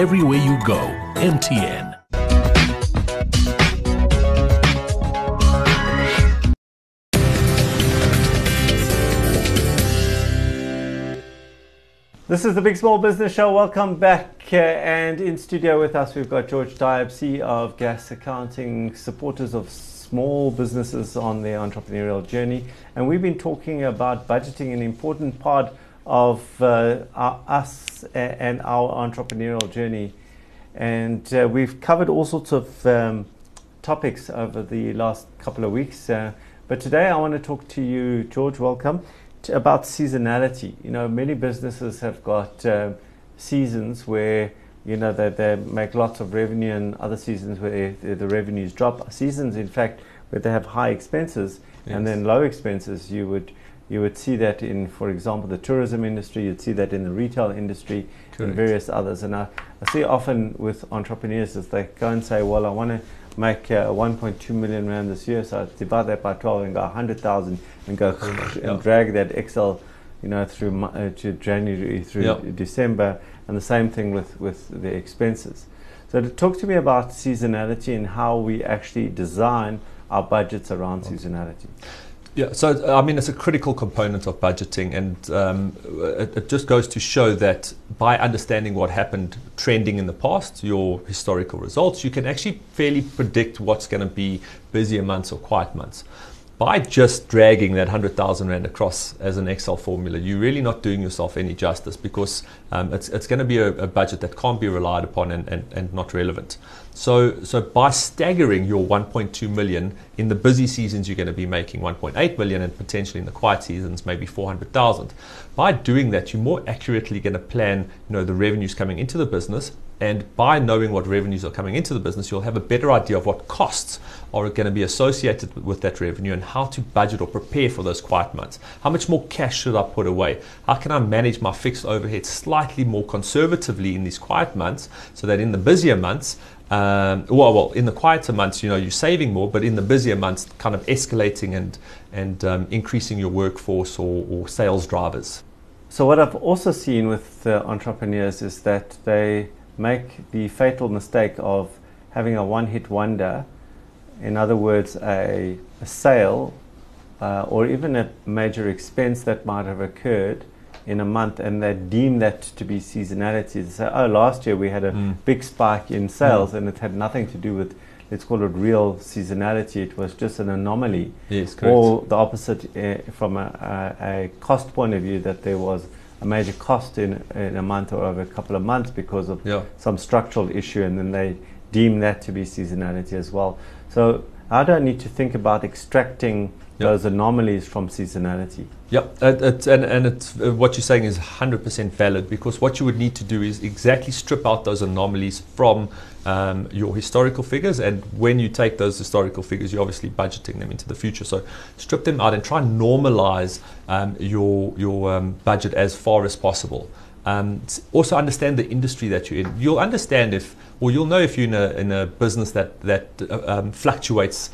Everywhere you go, MTN. This is the Big Small Business Show. Welcome back. Uh, and in studio with us, we've got George Diab, CEO of Gas Accounting, supporters of small businesses on their entrepreneurial journey. And we've been talking about budgeting, an important part of uh, our, us and our entrepreneurial journey. And uh, we've covered all sorts of um, topics over the last couple of weeks. Uh, but today I want to talk to you, George. Welcome about seasonality. You know, many businesses have got uh, seasons where you know they, they make lots of revenue, and other seasons where the, the revenues drop. Seasons, in fact, where they have high expenses yes. and then low expenses. You would you would see that in, for example, the tourism industry. You'd see that in the retail industry Correct. and various others. And I, I see often with entrepreneurs as they go and say, "Well, I want to." make uh, 1.2 million rand this year, so I divide that by 12 and go 100,000 and go and drag that Excel, you know, through uh, to January through yep. December, and the same thing with with the expenses. So, to talk to me about seasonality and how we actually design our budgets around okay. seasonality. Yeah, so I mean, it's a critical component of budgeting, and um, it, it, just goes to show that by understanding what happened trending in the past, your historical results, you can actually fairly predict what's going to be busier months or quiet months by just dragging that 100,000 Rand across as an Excel formula, you're really not doing yourself any justice because um, it's, it's going to be a, a, budget that can't be relied upon and, and, and not relevant. So, so by staggering your 1.2 million in the busy seasons, you're going to be making 1.8 million, and potentially in the quiet seasons, maybe 400,000. By doing that, you're more accurately going to plan, you know, the revenues coming into the business and by knowing what revenues are coming into the business, you'll have a better idea of what costs are going to be associated with that revenue and how to budget or prepare for those quiet months. How much more cash should I put away? How can I manage my fixed overhead slightly more conservatively in these quiet months so that in the busier months, um, well, well, in the quieter months, you know, you're saving more, but in the busier months, kind of escalating and and um, increasing your workforce or, or, sales drivers. So what I've also seen with uh, entrepreneurs is that they make the fatal mistake of having a one hit wonder. In other words, a, a sale uh, or even a major expense that might have occurred in a month and they deem that to be seasonality. They say, oh, last year we had a mm. big spike in sales mm. and it had nothing to do with, let's call it real seasonality. It was just an anomaly. Yes, correct. Or the opposite uh, from a, a, a cost point of view, that there was a major cost in, in a month or over a couple of months because of yeah. some structural issue, and then they deem that to be seasonality as well. So, how do I need to think about extracting Yep. those anomalies from seasonality. Yep, it, it, and, and it's, uh, what you're saying is 100% valid because what you would need to do is exactly strip out those anomalies from um, your historical figures. And when you take those historical figures, you're obviously budgeting them into the future. So strip them out and try and normalize um, your, your um, budget as far as possible. Um, also understand the industry that you're in. You'll understand if, or you'll know if you're in a, in a business that that uh, um, fluctuates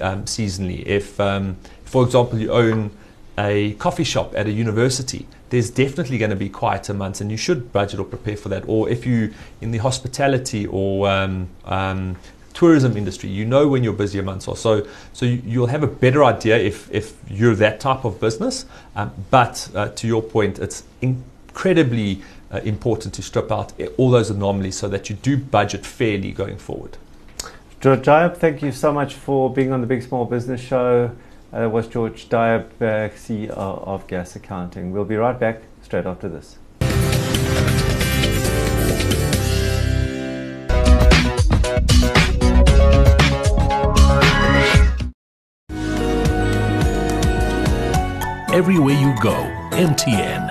um, seasonally. If, um, for example, you own a coffee shop at a university, there's definitely going to be quieter months, and you should budget or prepare for that. Or if you in the hospitality or um, um, tourism industry, you know when your busier months are. So, so you, will have a better idea if, if you're that type of business. Um, but uh, to your point, it's incredibly uh, important to strip out all those anomalies so that you do budget fairly going forward. George Diab, thank you so much for being on the Big Small Business Show. Uh, that was George Diab, uh, CEO of Gas Accounting. We'll be right back straight after this. Everywhere you go, MTN